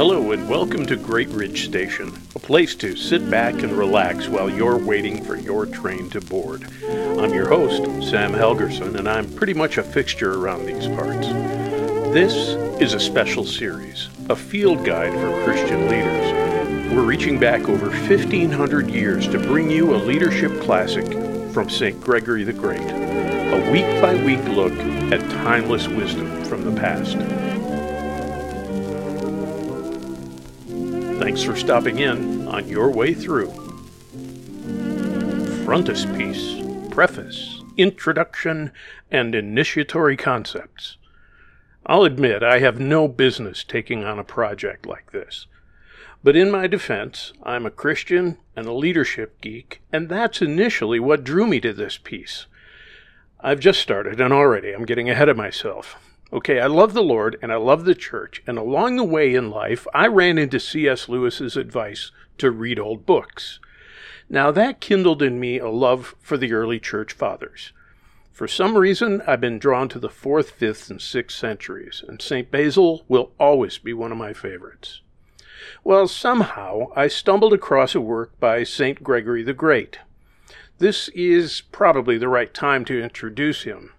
Hello and welcome to Great Ridge Station, a place to sit back and relax while you're waiting for your train to board. I'm your host, Sam Helgerson, and I'm pretty much a fixture around these parts. This is a special series, a field guide for Christian leaders. We're reaching back over 1,500 years to bring you a leadership classic from St. Gregory the Great, a week by week look at timeless wisdom from the past. Thanks for stopping in on your way through. Frontispiece, preface, introduction, and initiatory concepts. I'll admit I have no business taking on a project like this. But in my defense, I'm a Christian and a leadership geek, and that's initially what drew me to this piece. I've just started, and already I'm getting ahead of myself. Okay, I love the Lord and I love the church, and along the way in life, I ran into C.S. Lewis's advice to read old books. Now, that kindled in me a love for the early church fathers. For some reason, I've been drawn to the 4th, 5th, and 6th centuries, and St. Basil will always be one of my favorites. Well, somehow I stumbled across a work by St. Gregory the Great. This is probably the right time to introduce him.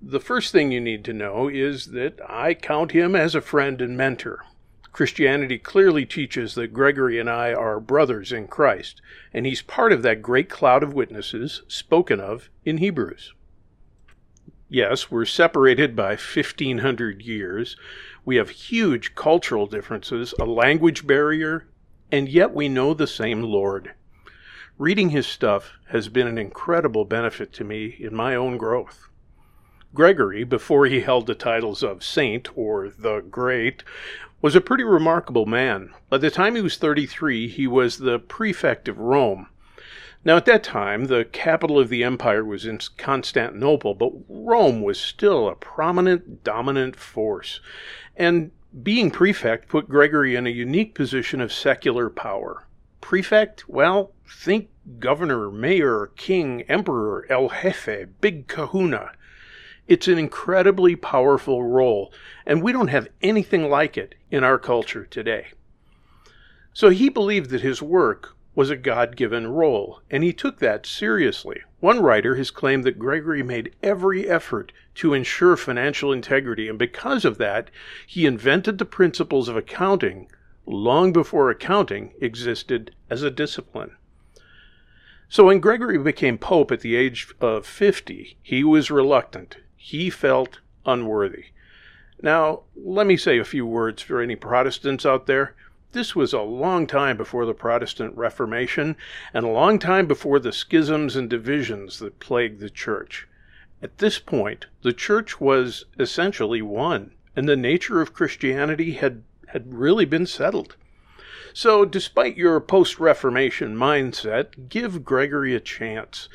The first thing you need to know is that I count him as a friend and mentor. Christianity clearly teaches that Gregory and I are brothers in Christ, and he's part of that great cloud of witnesses spoken of in Hebrews. Yes, we're separated by 1500 years. We have huge cultural differences, a language barrier, and yet we know the same Lord. Reading his stuff has been an incredible benefit to me in my own growth. Gregory, before he held the titles of Saint or the Great, was a pretty remarkable man. By the time he was 33, he was the prefect of Rome. Now, at that time, the capital of the empire was in Constantinople, but Rome was still a prominent, dominant force. And being prefect put Gregory in a unique position of secular power. Prefect? Well, think governor, mayor, king, emperor, el jefe, big kahuna. It's an incredibly powerful role, and we don't have anything like it in our culture today. So he believed that his work was a God given role, and he took that seriously. One writer has claimed that Gregory made every effort to ensure financial integrity, and because of that, he invented the principles of accounting long before accounting existed as a discipline. So when Gregory became pope at the age of 50, he was reluctant he felt unworthy. Now, let me say a few words for any Protestants out there. This was a long time before the Protestant Reformation and a long time before the schisms and divisions that plagued the Church. At this point, the Church was essentially one, and the nature of Christianity had, had really been settled. So, despite your post Reformation mindset, give Gregory a chance.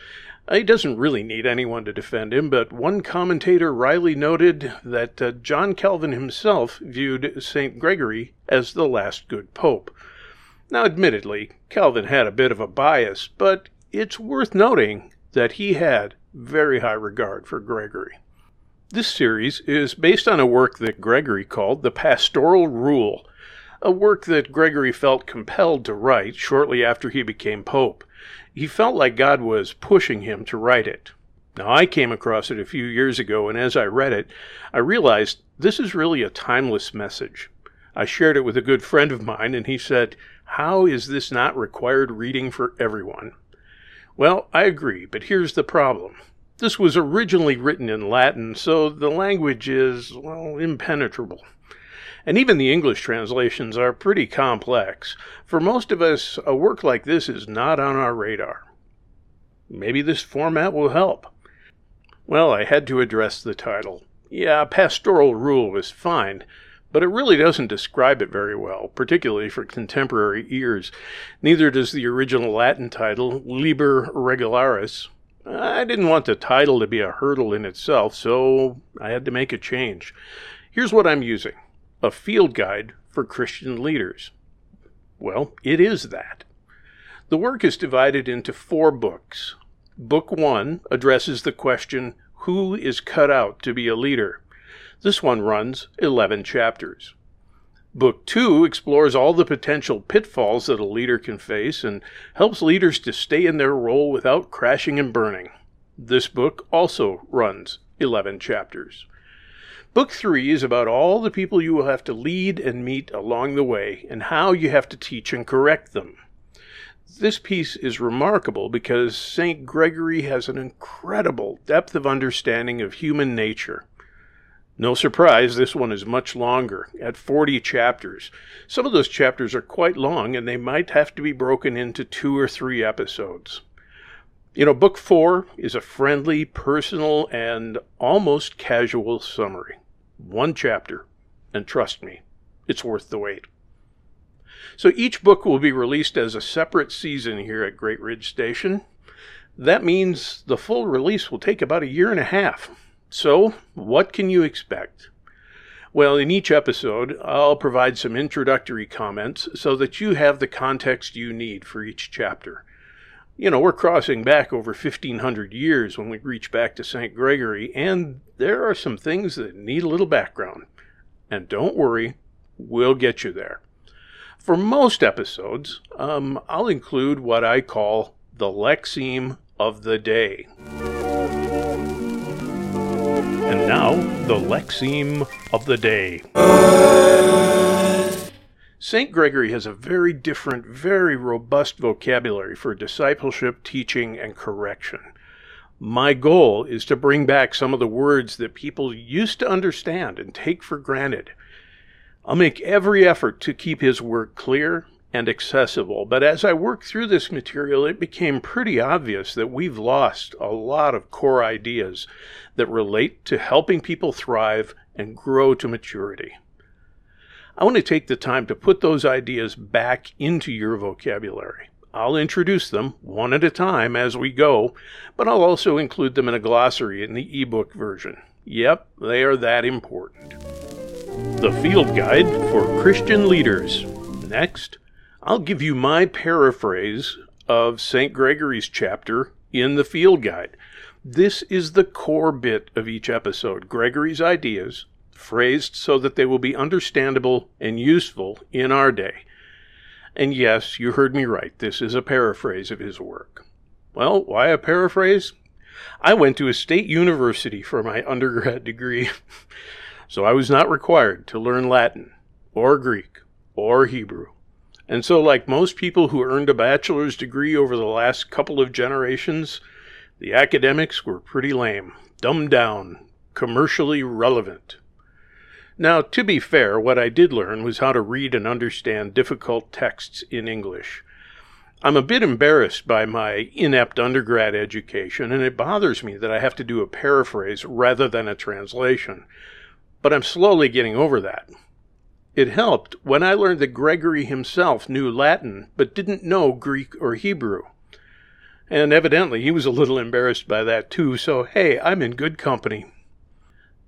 He doesn't really need anyone to defend him, but one commentator wryly noted that uh, John Calvin himself viewed St. Gregory as the last good pope. Now, admittedly, Calvin had a bit of a bias, but it's worth noting that he had very high regard for Gregory. This series is based on a work that Gregory called the Pastoral Rule, a work that Gregory felt compelled to write shortly after he became pope. He felt like God was pushing him to write it. Now, I came across it a few years ago, and as I read it, I realized this is really a timeless message. I shared it with a good friend of mine, and he said, How is this not required reading for everyone? Well, I agree, but here's the problem. This was originally written in Latin, so the language is, well, impenetrable. And even the English translations are pretty complex. For most of us, a work like this is not on our radar. Maybe this format will help. Well, I had to address the title. Yeah, pastoral rule is fine, but it really doesn't describe it very well, particularly for contemporary ears. Neither does the original Latin title, Liber Regularis. I didn't want the title to be a hurdle in itself, so I had to make a change. Here's what I'm using a field guide for Christian leaders. Well, it is that. The work is divided into four books. Book one addresses the question Who is cut out to be a leader? This one runs 11 chapters. Book 2 explores all the potential pitfalls that a leader can face and helps leaders to stay in their role without crashing and burning. This book also runs 11 chapters. Book 3 is about all the people you will have to lead and meet along the way and how you have to teach and correct them. This piece is remarkable because St. Gregory has an incredible depth of understanding of human nature. No surprise, this one is much longer, at 40 chapters. Some of those chapters are quite long, and they might have to be broken into two or three episodes. You know, book four is a friendly, personal, and almost casual summary. One chapter, and trust me, it's worth the wait. So each book will be released as a separate season here at Great Ridge Station. That means the full release will take about a year and a half. So, what can you expect? Well, in each episode, I'll provide some introductory comments so that you have the context you need for each chapter. You know, we're crossing back over 1500 years when we reach back to St. Gregory, and there are some things that need a little background. And don't worry, we'll get you there. For most episodes, um, I'll include what I call the Lexeme of the day. And now, the Lexeme of the day. St. Gregory has a very different, very robust vocabulary for discipleship, teaching, and correction. My goal is to bring back some of the words that people used to understand and take for granted I'll make every effort to keep his work clear and accessible, but as I worked through this material, it became pretty obvious that we've lost a lot of core ideas that relate to helping people thrive and grow to maturity. I want to take the time to put those ideas back into your vocabulary. I'll introduce them one at a time as we go, but I'll also include them in a glossary in the ebook version. Yep, they are that important. The Field Guide for Christian Leaders. Next, I'll give you my paraphrase of St. Gregory's chapter in the Field Guide. This is the core bit of each episode Gregory's ideas, phrased so that they will be understandable and useful in our day. And yes, you heard me right, this is a paraphrase of his work. Well, why a paraphrase? I went to a state university for my undergrad degree. So I was not required to learn Latin or Greek or Hebrew. And so, like most people who earned a bachelor's degree over the last couple of generations, the academics were pretty lame, dumbed down, commercially relevant. Now, to be fair, what I did learn was how to read and understand difficult texts in English. I'm a bit embarrassed by my inept undergrad education, and it bothers me that I have to do a paraphrase rather than a translation but I'm slowly getting over that. It helped when I learned that Gregory himself knew Latin but didn't know Greek or Hebrew. And evidently he was a little embarrassed by that too, so hey, I'm in good company.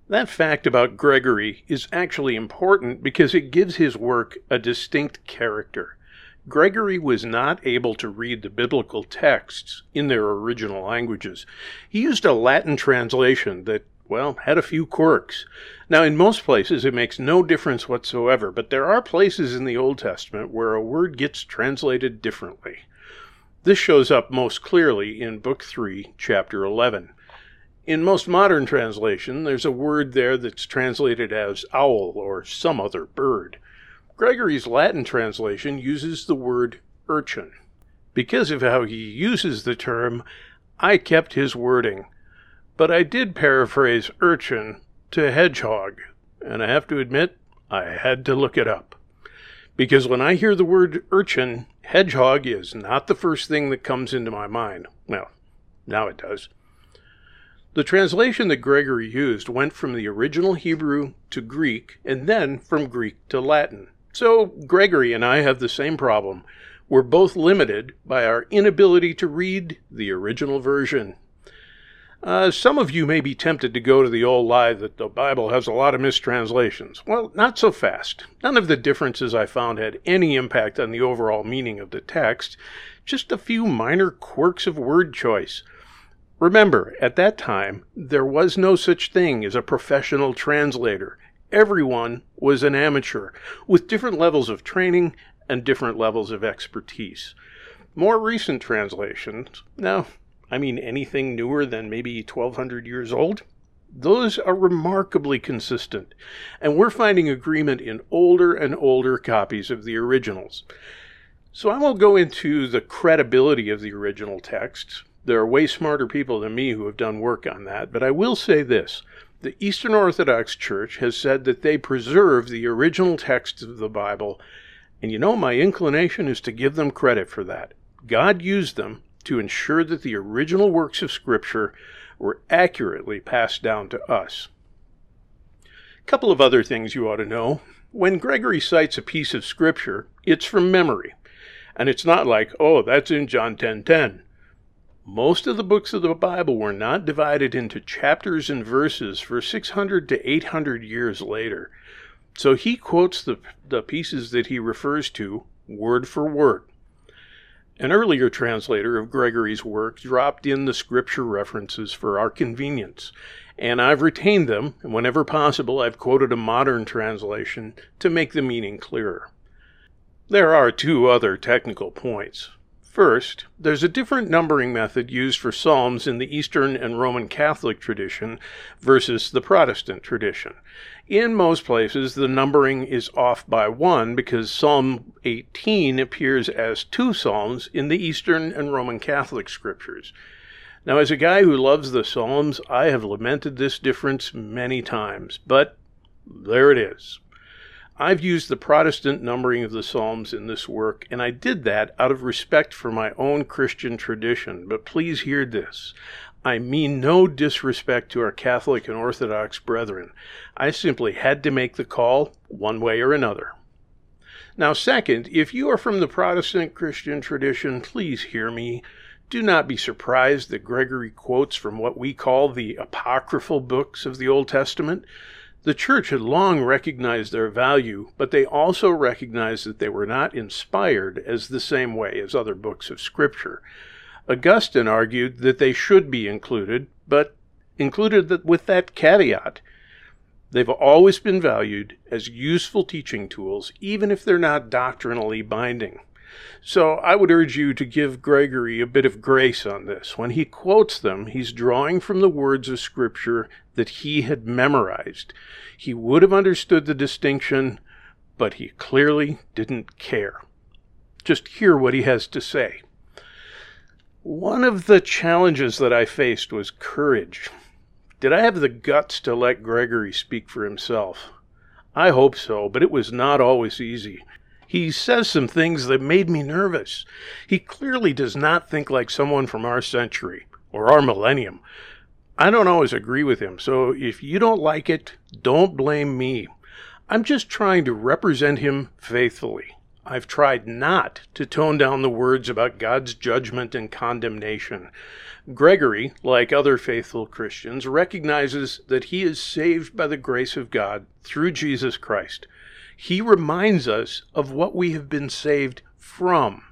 That fact about Gregory is actually important because it gives his work a distinct character. Gregory was not able to read the biblical texts in their original languages. He used a Latin translation that well, had a few quirks. Now, in most places, it makes no difference whatsoever, but there are places in the Old Testament where a word gets translated differently. This shows up most clearly in Book 3, Chapter 11. In most modern translation, there's a word there that's translated as owl or some other bird. Gregory's Latin translation uses the word urchin. Because of how he uses the term, I kept his wording but I did paraphrase urchin to hedgehog, and I have to admit, I had to look it up. Because when I hear the word urchin, hedgehog is not the first thing that comes into my mind. Well, now it does. The translation that Gregory used went from the original Hebrew to Greek, and then from Greek to Latin. So Gregory and I have the same problem. We're both limited by our inability to read the original version uh, some of you may be tempted to go to the old lie that the Bible has a lot of mistranslations. Well, not so fast. None of the differences I found had any impact on the overall meaning of the text, just a few minor quirks of word choice. Remember, at that time, there was no such thing as a professional translator. Everyone was an amateur with different levels of training and different levels of expertise. More recent translations, now, I mean anything newer than maybe 1200 years old, those are remarkably consistent, and we're finding agreement in older and older copies of the originals. So I won't go into the credibility of the original texts. There are way smarter people than me who have done work on that, but I will say this. The Eastern Orthodox Church has said that they preserve the original texts of the Bible, and you know, my inclination is to give them credit for that. God used them to ensure that the original works of Scripture were accurately passed down to us. A couple of other things you ought to know. When Gregory cites a piece of Scripture, it's from memory. And it's not like, oh, that's in John 10:10. 10, 10. Most of the books of the Bible were not divided into chapters and verses for 600 to 800 years later. So he quotes the, the pieces that he refers to word for word. An earlier translator of Gregory's work dropped in the scripture references for our convenience, and I've retained them, and whenever possible, I've quoted a modern translation to make the meaning clearer. There are two other technical points. First, there's a different numbering method used for Psalms in the Eastern and Roman Catholic tradition versus the Protestant tradition. In most places, the numbering is off by one because Psalm 18 appears as two Psalms in the Eastern and Roman Catholic scriptures. Now, as a guy who loves the Psalms, I have lamented this difference many times, but there it is. I've used the Protestant numbering of the Psalms in this work, and I did that out of respect for my own Christian tradition. But please hear this. I mean no disrespect to our Catholic and Orthodox brethren. I simply had to make the call one way or another. Now, second, if you are from the Protestant Christian tradition, please hear me. Do not be surprised that Gregory quotes from what we call the apocryphal books of the Old Testament. The church had long recognized their value, but they also recognized that they were not inspired as the same way as other books of Scripture. Augustine argued that they should be included, but included with that caveat. They've always been valued as useful teaching tools, even if they're not doctrinally binding. So I would urge you to give Gregory a bit of grace on this. When he quotes them, he's drawing from the words of Scripture that he had memorized. He would have understood the distinction, but he clearly didn't care. Just hear what he has to say. One of the challenges that I faced was courage. Did I have the guts to let Gregory speak for himself? I hope so, but it was not always easy. He says some things that made me nervous. He clearly does not think like someone from our century or our millennium. I don't always agree with him, so if you don't like it, don't blame me. I'm just trying to represent him faithfully. I've tried not to tone down the words about God's judgment and condemnation. Gregory, like other faithful Christians, recognizes that he is saved by the grace of God through Jesus Christ he reminds us of what we have been saved from.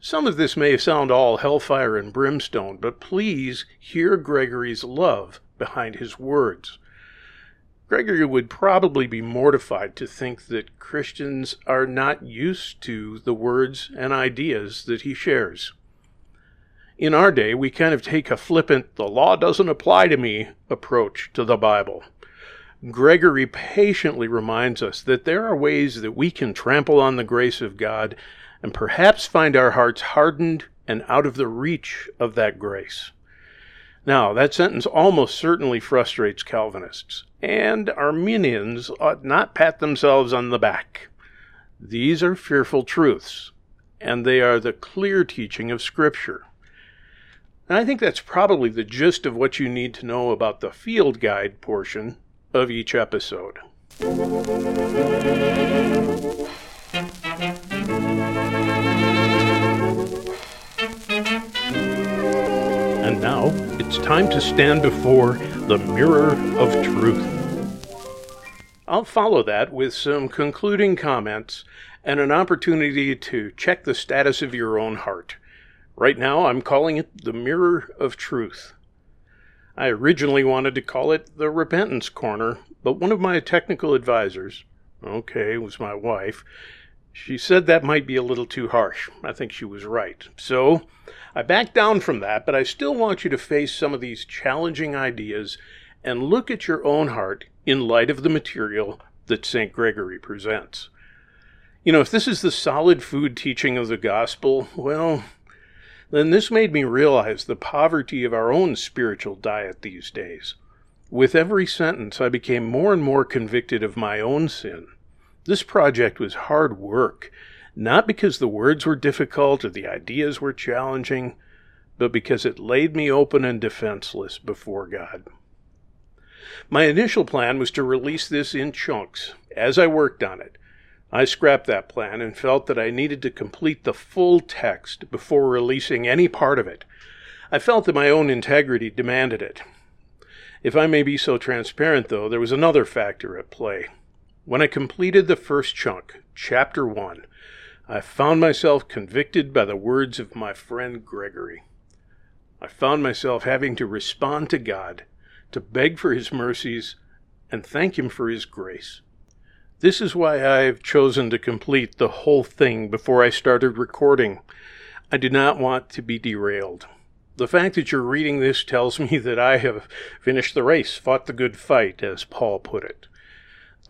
Some of this may sound all hellfire and brimstone, but please hear Gregory's love behind his words. Gregory would probably be mortified to think that Christians are not used to the words and ideas that he shares. In our day, we kind of take a flippant, the law doesn't apply to me approach to the Bible. Gregory patiently reminds us that there are ways that we can trample on the grace of God and perhaps find our hearts hardened and out of the reach of that grace. Now, that sentence almost certainly frustrates Calvinists, and Arminians ought not pat themselves on the back. These are fearful truths, and they are the clear teaching of Scripture. And I think that's probably the gist of what you need to know about the field guide portion of each episode. And now it's time to stand before the mirror of truth. I'll follow that with some concluding comments and an opportunity to check the status of your own heart. Right now, I'm calling it the mirror of truth. I originally wanted to call it the Repentance Corner, but one of my technical advisors, okay, was my wife, she said that might be a little too harsh. I think she was right. So I backed down from that, but I still want you to face some of these challenging ideas and look at your own heart in light of the material that St. Gregory presents. You know, if this is the solid food teaching of the gospel, well, then this made me realize the poverty of our own spiritual diet these days. With every sentence, I became more and more convicted of my own sin. This project was hard work, not because the words were difficult or the ideas were challenging, but because it laid me open and defenseless before God. My initial plan was to release this in chunks as I worked on it. I scrapped that plan and felt that I needed to complete the full text before releasing any part of it. I felt that my own integrity demanded it. If I may be so transparent, though, there was another factor at play. When I completed the first chunk, Chapter 1, I found myself convicted by the words of my friend Gregory. I found myself having to respond to God, to beg for His mercies, and thank Him for His grace. This is why I've chosen to complete the whole thing before I started recording. I do not want to be derailed. The fact that you're reading this tells me that I have finished the race, fought the good fight, as Paul put it.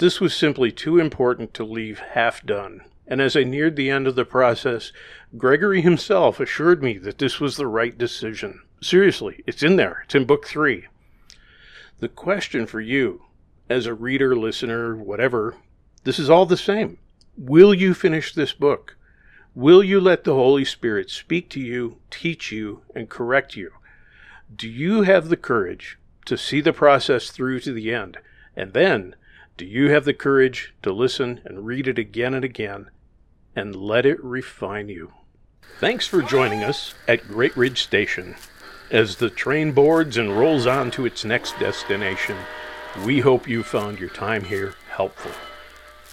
This was simply too important to leave half done, and as I neared the end of the process, Gregory himself assured me that this was the right decision. Seriously, it's in there, it's in book three. The question for you, as a reader, listener, whatever, this is all the same. Will you finish this book? Will you let the Holy Spirit speak to you, teach you, and correct you? Do you have the courage to see the process through to the end? And then, do you have the courage to listen and read it again and again and let it refine you? Thanks for joining us at Great Ridge Station. As the train boards and rolls on to its next destination, we hope you found your time here helpful.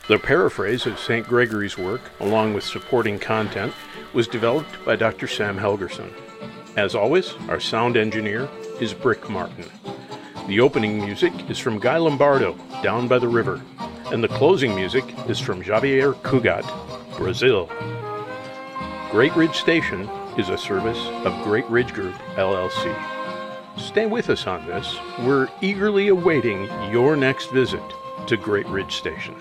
The paraphrase of St. Gregory's work, along with supporting content, was developed by Dr. Sam Helgerson. As always, our sound engineer is Brick Martin. The opening music is from Guy Lombardo, Down by the River, and the closing music is from Xavier Cugat, Brazil. Great Ridge Station is a service of Great Ridge Group, LLC. Stay with us on this. We're eagerly awaiting your next visit to Great Ridge Station.